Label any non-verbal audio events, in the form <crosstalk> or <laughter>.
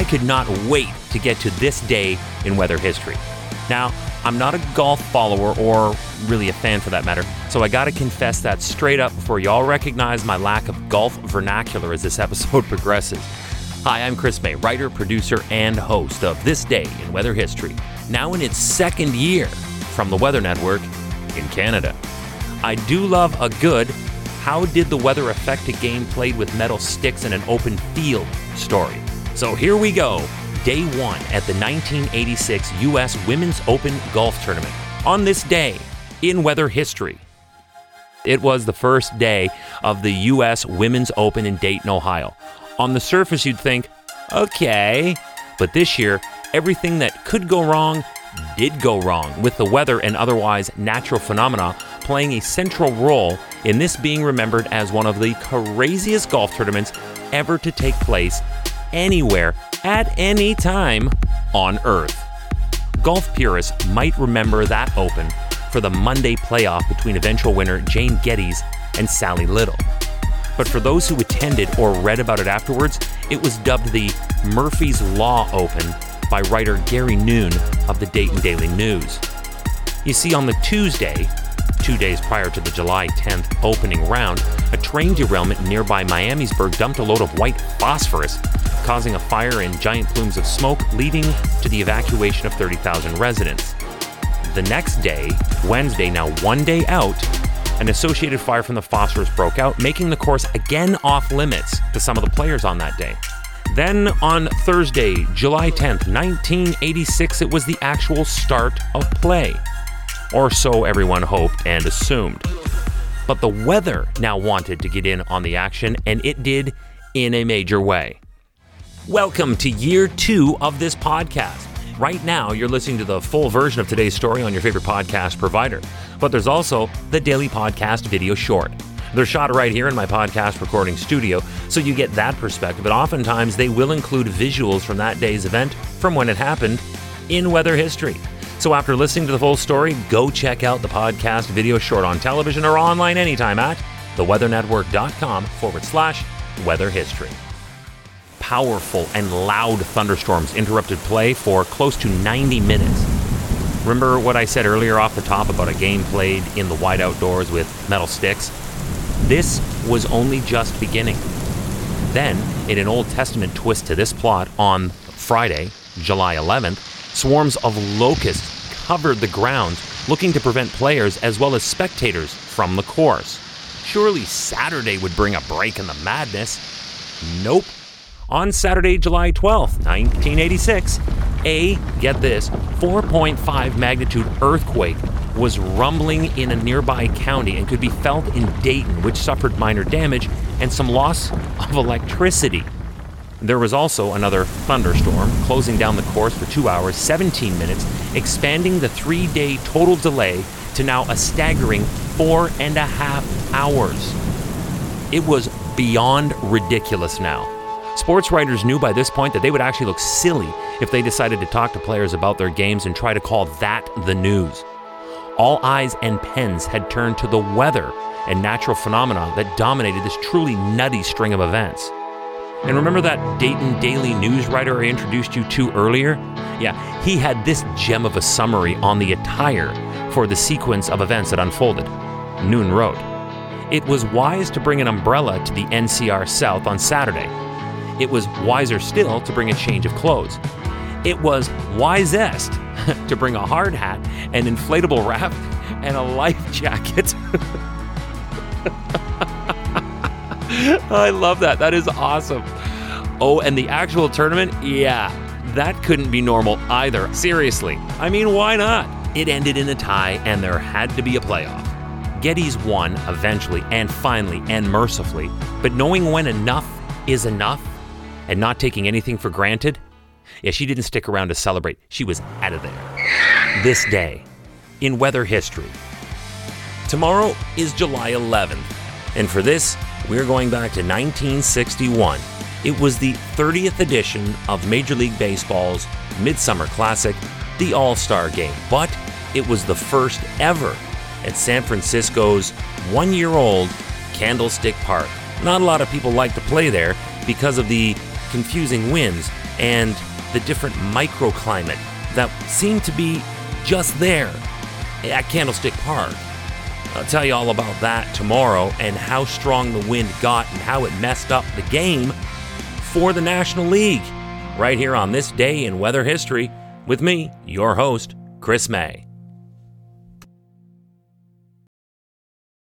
I could not wait to get to this day in weather history. Now, I'm not a golf follower or really a fan for that matter, so I gotta confess that straight up before y'all recognize my lack of golf vernacular as this episode <laughs> progresses. Hi, I'm Chris May, writer, producer, and host of This Day in Weather History, now in its second year from the Weather Network in Canada. I do love a good how did the weather affect a game played with metal sticks in an open field story. So here we go, day one at the 1986 U.S. Women's Open Golf Tournament. On this day in weather history, it was the first day of the U.S. Women's Open in Dayton, Ohio. On the surface, you'd think, okay, but this year, everything that could go wrong did go wrong, with the weather and otherwise natural phenomena playing a central role in this being remembered as one of the craziest golf tournaments ever to take place anywhere at any time on Earth. Golf purists might remember that Open for the Monday playoff between eventual winner Jane Geddes and Sally Little. But for those who attended or read about it afterwards, it was dubbed the Murphy's Law Open by writer Gary Nuhn of the Dayton Daily News. You see, on the Tuesday, Two days prior to the July 10th opening round, a train derailment nearby Miamisburg dumped a load of white phosphorus, causing a fire and giant plumes of smoke, leading to the evacuation of 30,000 residents. The next day, Wednesday, now one day out, an associated fire from the phosphorus broke out, making the course again off limits to some of the players on that day. Then on Thursday, July 10th, 1986, it was the actual start of play or so everyone hoped and assumed. But the weather now wanted to get in on the action, and it did in a major way. Welcome to year two of this podcast. Right now, you're listening to the full version of today's story on your favorite podcast provider, but there's also the daily podcast video short. They're shot right here in my podcast recording studio, so you get that perspective. But oftentimes, they will include visuals from that day's event from when it happened in weather history. So after listening to the full story, go check out the podcast video short on television or online anytime at theweathernetwork.com forward slash weather history. Powerful and loud thunderstorms interrupted play for close to 90 minutes. Remember what I said earlier off the top about a game played in the wide outdoors with metal sticks? This was only just beginning. Then, in an Old Testament twist to this plot, on Friday, July 11th, Swarms of locusts covered the grounds, looking to prevent players as well as spectators from the course. Surely Saturday would bring a break in the madness. Nope. On Saturday, July 12th, 1986, a, get this, 4.5 magnitude earthquake was rumbling in a nearby county and could be felt in Dayton, which suffered minor damage and some loss of electricity. There was also another thunderstorm, closing down the course for 2 hours, 17 minutes, expanding the three day total delay to now a staggering four and a half hours. It was beyond ridiculous now. Sports writers knew by this point that they would actually look silly if they decided to talk to players about their games and try to call that the news. All eyes and pens had turned to the weather and natural phenomena that dominated this truly nutty string of events. And remember that Dayton Daily News writer I introduced you to earlier? Yeah, he had this gem of a summary on the attire for the sequence of events that unfolded. Nuhn wrote, It was wise to bring an umbrella to the NCR South on Saturday. It was wiser still to bring a change of clothes. It was wisest <laughs> to bring a hard hat, an inflatable raft, and a life jacket. <laughs> <laughs> I love that. That is awesome. Oh, and the actual tournament? Yeah, that couldn't be normal either. Seriously. I mean, why not? It ended in a tie, and there had to be a playoff. Geddes won eventually and finally and mercifully, but knowing when enough is enough and not taking anything for granted, yeah, she didn't stick around to celebrate. She was out of there. This day in weather history. Tomorrow is July 11th, and for this, we're going back to 1961. It was the 30th edition of Major League Baseball's Midsummer Classic, the All Star Game, but it was the first ever at San Francisco's one year old Candlestick Park. Not a lot of people like to play there because of the confusing winds and the different microclimate that seem to be just there at Candlestick Park. I'll tell you all about that tomorrow and how strong the wind got and how it messed up the game for the National League. Right here on this day in weather history with me, your host, Chris May.